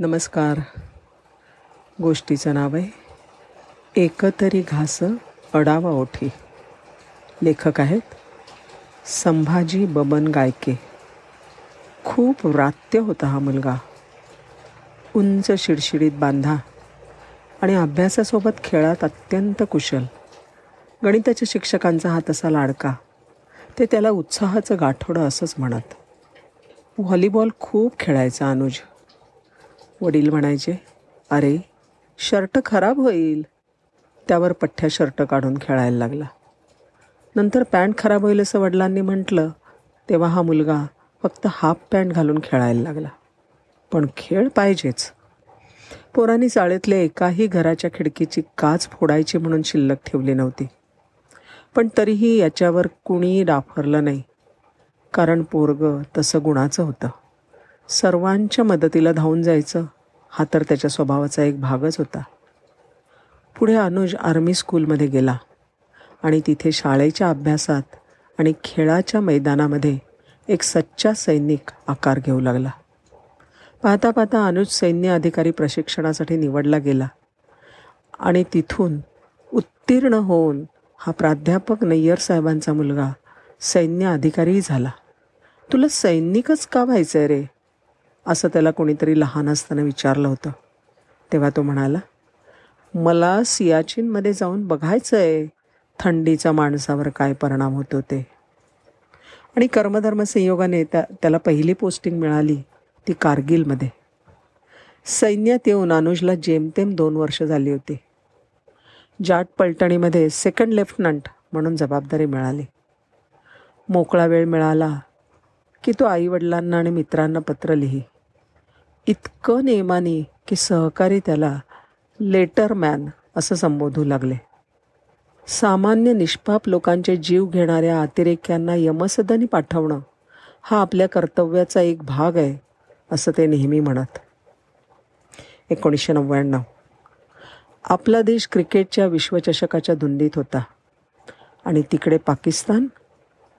नमस्कार. गोष्टीचं नाव आहे एकतरी घास अडावा ओठी. लेखक आहेत संभाजी बबन गायके. खूप व्रात्य होता हा मुलगा. उंच शिडशिडीत बांधा आणि अभ्यासासोबत खेळात अत्यंत कुशल. गणिताच्या शिक्षकांचा हा तसा लाडका. ते त्याला उत्साहाचं गाठोडं असंच म्हणत. व्हॉलीबॉल खूप खेळायचा अनुज. वडील म्हणायचे अरे शर्ट खराब होईल. त्यावर पठ्ठ्या शर्ट काढून खेळायला लागला. नंतर पॅन्ट खराब होईल असं वडिलांनी म्हटलं तेव्हा हा मुलगा फक्त हाफ पॅन्ट घालून खेळायला लागला. पण खेळ पाहिजेच. पोरांनी चाळीतल्या एकाही घराच्या खिडकीची काच फोडायची म्हणून शिल्लक ठेवली नव्हती. पण तरीही याच्यावर कुणीही डाफरलं नाही. कारण पोरगं तसं गुणाचं होतं. सर्वांच्या मदतीला धावून जायचं हा तर त्याच्या स्वभावाचा एक भागच होता. पुढे अनुज आर्मी स्कूलमध्ये गेला आणि तिथे शाळेच्या अभ्यासात आणि खेळाच्या मैदानामध्ये एक सच्चा सैनिक आकार घेऊ लागला. पाहता पाहता अनुज सैन्य अधिकारी प्रशिक्षणासाठी निवडला गेला आणि तिथून उत्तीर्ण होऊन हा प्राध्यापक नय्यर साहेबांचा मुलगा सैन्य अधिकारीही झाला. तुला सैनिकच का व्हायचं आहे रे? असं त्याला कोणीतरी लहान असताना विचारलं होतं. तेव्हा तो म्हणाला मला सियाचीनमध्ये जाऊन बघायचं आहे थंडीचा माणसावर काय परिणाम होतो ते. आणि कर्मधर्म संयोगाने त्या त्याला पहिली पोस्टिंग मिळाली ती कारगिलमध्ये. सैन्यात येऊन अनुजला जेमतेम दोन वर्ष झाली होती. जाट पलटणीमध्ये सेकंड लेफ्टनंट म्हणून जबाबदारी मिळाली. मोकळा वेळ मिळाला की तो आईवडिलांना आणि मित्रांना पत्र लिही. इतकं नेमाने की सहकारी त्याला लेटरमॅन असं संबोधू लागले. सामान्य निष्पाप लोकांचे जीव घेणाऱ्या अतिरेक्यांना यमसदनी पाठवणं हा आपल्या कर्तव्याचा एक भाग आहे असं ते नेहमी म्हणत. एकोणीसशे नव्याण्णव. आपला देश क्रिकेटच्या विश्वचषकाच्या धुंदीत होता. आणि तिकडे पाकिस्तान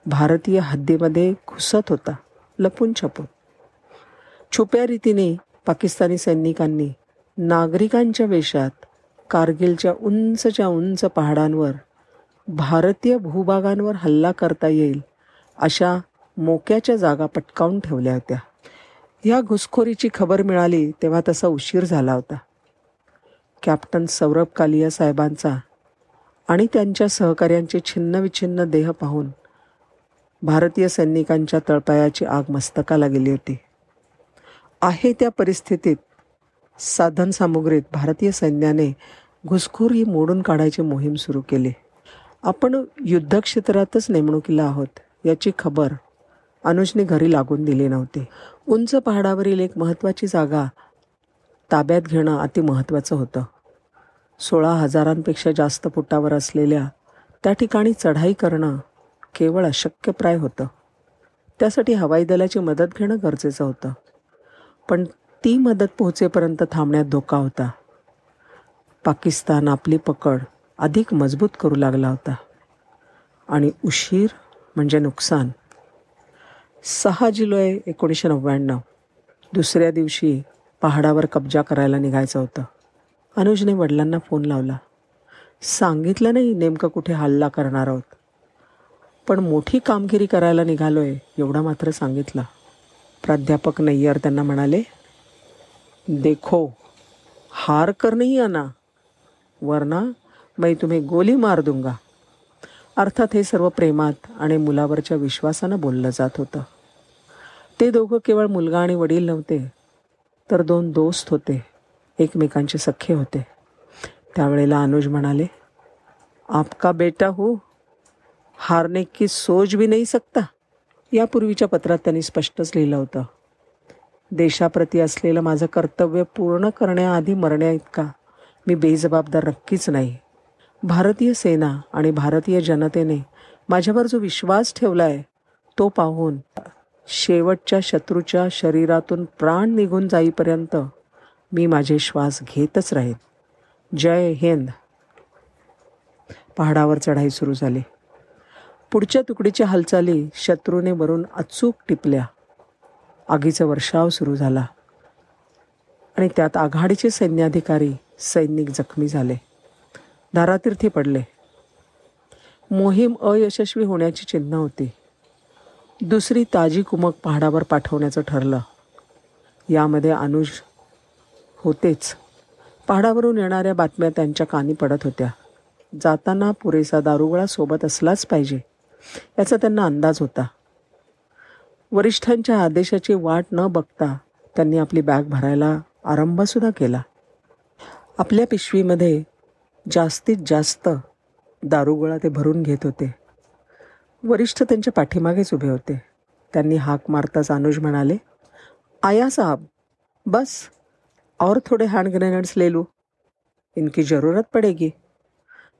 भारतीय हद्दीमध्ये घुसत होता लपून छपून. छुप्या रीतीने पाकिस्तानी सैनिकांनी नागरिकांच्या वेशात कारगिलच्या उंचच्या उंच पहाडांवर भारतीय भूभागांवर हल्ला करता येईल अशा मोक्याच्या जागा पटकावून ठेवल्या होत्या. ह्या घुसखोरीची खबर मिळाली तेव्हा तसा उशीर झाला होता. कॅप्टन सौरभ कालिया साहेबांचा आणि त्यांच्या सहकार्यांचे छिन्नविछिन्न देह पाहून भारतीय सैनिकांच्या तळपायाची आग मस्तकाला गेली होती. आहे त्या परिस्थितीत साधनसामुग्रीत भारतीय सैन्याने घुसखोरी मोडून काढायची मोहीम सुरू केली. आपण युद्धक्षेत्रातच नेमणुकीला आहोत याची खबर अनुजने घरी लागून दिली नव्हती. उंच पहाडावरील एक महत्त्वाची जागा ताब्यात घेणं अति महत्त्वाचं होतं. सोळा हजारांपेक्षा जास्त फुटावर असलेल्या त्या ठिकाणी चढाई करणं केवळ अशक्यप्राय होतं. त्यासाठी हवाई दलाची मदत घेणं गरजेचं होतं. पण ती मदत पोहोचेपर्यंत थांबण्यात धोका होता. पाकिस्तान आपली पकड अधिक मजबूत करू लागला होता. आणि उशीर म्हणजे नुकसान. सहा जुलै एकोणीसशे नव्याण्णव दुसऱ्या दिवशी पहाडावर कब्जा करायला निघायचं होतं. अनुजने वडिलांना फोन लावला. सांगितलं नाही नेमकं कुठे हल्ला करणार आहोत. पण मोठी कामगिरी करायला निघालो आहे एवढा मात्र सांगितला. प्राध्यापक नय्यर त्यांना म्हणाले देखो हार कर नाही आना वरना मैं तुम्ही गोली मार दूंगा. अर्थात हे सर्व प्रेमात आणि मुलावरच्या विश्वासानं बोललं जात होतं. ते दोघं केवळ मुलगा आणि वडील नव्हते तर दोन दोस्त होते एकमेकांचे सख्खे होते. त्यावेळेला अनुज म्हणाले आपका बेटा हो हारने की सोच भी नाही सकता? यापूर्वीच्या पत्रात त्यांनी स्पष्टच लिहिलं होतं. देशाप्रती असलेलं माझं कर्तव्य पूर्ण करण्याआधी मरण्या इतका मी बेजबाबदार नक्कीच नाही. भारतीय सेना आणि भारतीय जनतेने माझ्यावर जो विश्वास ठेवला आहे तो पाहून शेवटच्या शत्रूच्या शरीरातून प्राण निघून जाईपर्यंत मी माझे श्वास घेतच राहीन. जय हिंद. पहाडावर चढाई सुरू झाली. पुढच्या तुकडीच्या हालचाली शत्रूने वरून अचूक टिपल्या. आगीचा वर्षाव सुरू झाला. आणि त्यात आघाडीचे सैन्याधिकारी सैनिक जखमी झाले. धारातीर्थी पडले. मोहीम अयशस्वी होण्याची चिन्ह होती. दुसरी ताजी कुमक पहाडावर पाठवण्याचं ठरलं. यामध्ये अनुज होतेच. पहाडावरून येणाऱ्या बातम्या त्यांच्या कानी पडत होत्या. जाताना पुरेसा दारुगोळा सोबत असलाच पाहिजे. याचा त्यांना अंदाज होता. वरिष्ठांच्या आदेशाची वाट न बघता त्यांनी आपली बॅग भरायला आरंभसुद्धा केला. आपल्या पिशवीमध्ये जास्तीत जास्त दारुगोळा ते भरून घेत होते. वरिष्ठ त्यांच्या पाठीमागेच उभे होते. त्यांनी हाक मारताच अनुज म्हणाले आया साहब बस. और थोडे हँड ग्रेनेड्स ले लू. इनकी जरूरत पडेगी.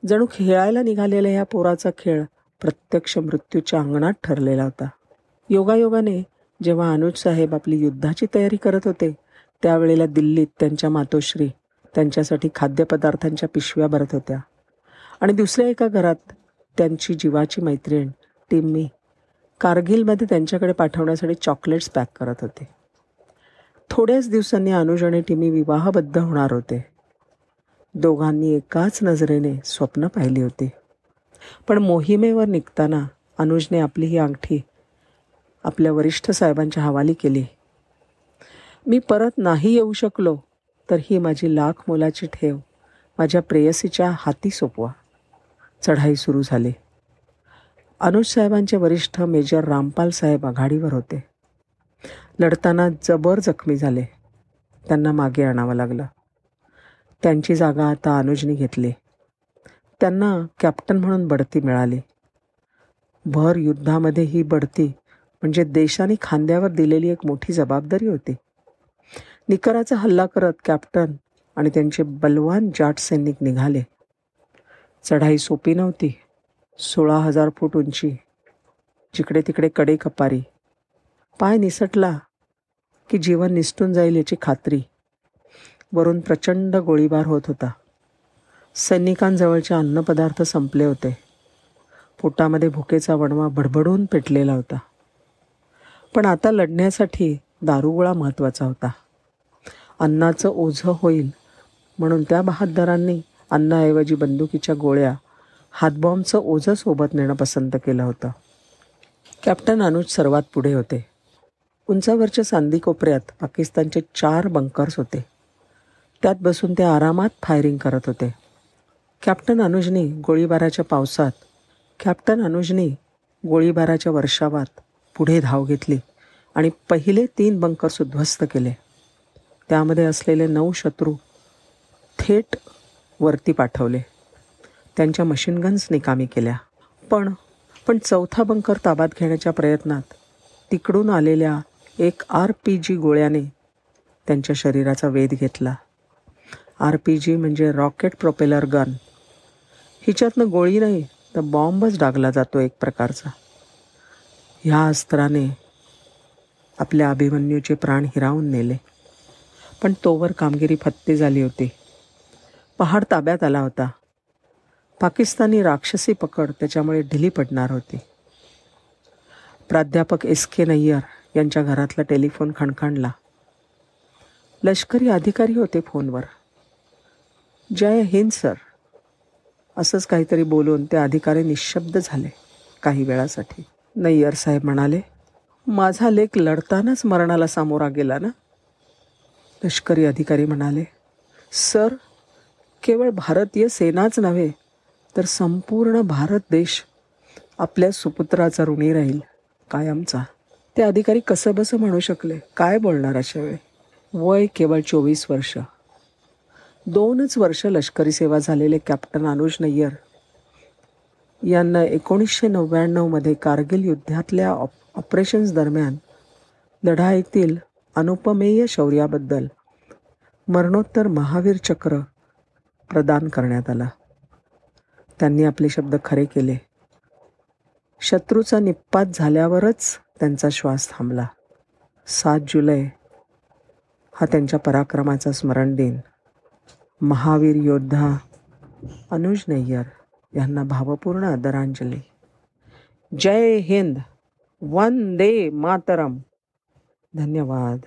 जणू खेळायला निघालेल्या ह्या पोराचा खेळ प्रत्यक्ष मृत्यूच्या अंगणात ठरलेला होता. योगायोगाने जेव्हा अनुज साहेब आपली युद्धाची तयारी करत होते त्यावेळेला दिल्लीत त्यांच्या मातोश्री त्यांच्यासाठी खाद्यपदार्थांच्या पिशव्या भरत होत्या. आणि दुसऱ्या एका घरात त्यांची जीवाची मैत्रीण टिम्मी कारगिलमध्ये त्यांच्याकडे पाठवण्यासाठी चॉकलेट्स पॅक करत होते. थोड्याच दिवसांनी अनुज आणि टिमी विवाहबद्ध होणार होते. दोघांनी एकाच नजरेने स्वप्न पाहिली होती. पण मोहिमेवर निघताना अनुजने आपली ही अंगठी आपल्या वरिष्ठ साहेबांच्या हवाली केली. मी परत नाही येऊ शकलो तर ही माझी लाख मोलाची ठेव. माझ्या प्रेयसीच्या हाती सोपवा. चढाई सुरू झाली. अनुज साहेबांचे वरिष्ठ मेजर रामपाल साहेब आघाडीवर होते. लढताना जबर जखमी झाले. त्यांना मागे आणावं लागलं. त्यांची जागा आता अनुजनी घेतली. त्यांना कॅप्टन म्हणून बढती मिळाली. भर युद्धामध्ये ही बढती म्हणजे देशाने खांद्यावर दिलेली एक मोठी जबाबदारी होती. निकराचा हल्ला करत कॅप्टन आणि त्यांचे बलवान जाट सैनिक निघाले. चढाई सोपी नव्हती. सोळा हजार फूट उंची जिकडे तिकडे कडे कपारी. पाय निसटला की जीवन निसटून जाईल याची खात्री. वरून प्रचंड गोळीबार होत होता. सैनिकांजवळचे अन्नपदार्थ संपले होते. पोटामध्ये भुकेचा वणवा भडभडून पेटलेला होता. पण आता लढण्यासाठी दारुगोळा महत्त्वाचा होता. अन्नाचं ओझं होईल म्हणून त्या बहादरांनी अन्नाऐवजी बंदुकीच्या गोळ्या हातबॉम्बचं ओझं सोबत नेणं पसंत केलं होतं. कॅप्टन अनुज सर्वात पुढे होते. उंचावरच्या सांदी कोपऱ्यात पाकिस्तानचे चार बंकर्स होते. त्यात बसून ते आरामात फायरिंग करत होते. कॅप्टन अनुजनी गोळीबाराच्या पावसात कॅप्टन अनुजनी गोळीबाराच्या वर्षावात पुढे धाव घेतली आणि पहिले तीन बंकर्स उद्ध्वस्त केले. त्यामध्ये असलेले नऊ शत्रू थेट वरती पाठवले. त्यांच्या मशीनगन्स निकामी केल्या. पण पण चौथा बंकर ताब्यात घेण्याच्या प्रयत्नात तिकडून आलेल्या एक आर पी जी गोळ्याने त्यांच्या शरीराचा वेध घेतला. आर पी जी म्हणजे रॉकेट प्रोपेलर गन हिच्यातनं गोळी नाही तर बॉम्बच डागला जातो एक प्रकारचा. ह्या अस्त्राने आपल्या अभिमन्यूचे प्राण हिरावून नेले. पण तोवर कामगिरी फत्ते झाली होती. पहाड ताब्यात आला होता. पाकिस्तानी राक्षसी पकड त्याच्यामुळे ढिली पडणार होती. प्राध्यापक एस के नय्यर यांच्या घरातला टेलिफोन खणखणला. लष्करी अधिकारी होते फोनवर. जय हिंद सर. असंच काहीतरी बोलून ते अधिकारी निशब्द झाले काही वेळासाठी. नय्यर साहेब म्हणाले माझा लेख लढतानाच मरणाला सामोरा गेला ना? लष्करी अधिकारी म्हणाले सर केवळ भारतीय सेनाच नव्हे तर संपूर्ण भारत देश आपल्या सुपुत्राचा ऋणी राहील कायमचा. ते अधिकारी कसं बसं म्हणू शकले? काय बोलणार अशा वेळी? वय केवळ चोवीस वर्ष. दोनच वर्ष लष्करी सेवा झालेले कॅप्टन अनुज नय्यर यांना एकोणीसशे नव्याण्णवमध्ये कारगिल युद्धातल्या ऑप ऑपरेशन्स दरम्यान लढाईतील अनुपमेय शौर्याबद्दल मरणोत्तर महावीर चक्र प्रदान करण्यात आला. त्यांनी आपले शब्द खरे केले. शत्रूचा निपात झाल्यावरच त्यांचा श्वास थांबला. सात जुलै हा त्यांच्या पराक्रमाचा स्मरण दिन महावीर योद्धा अनुज नय्यर यांना भावपूर्ण आदरांजली. जय हिंद. वंदे मातरम. धन्यवाद.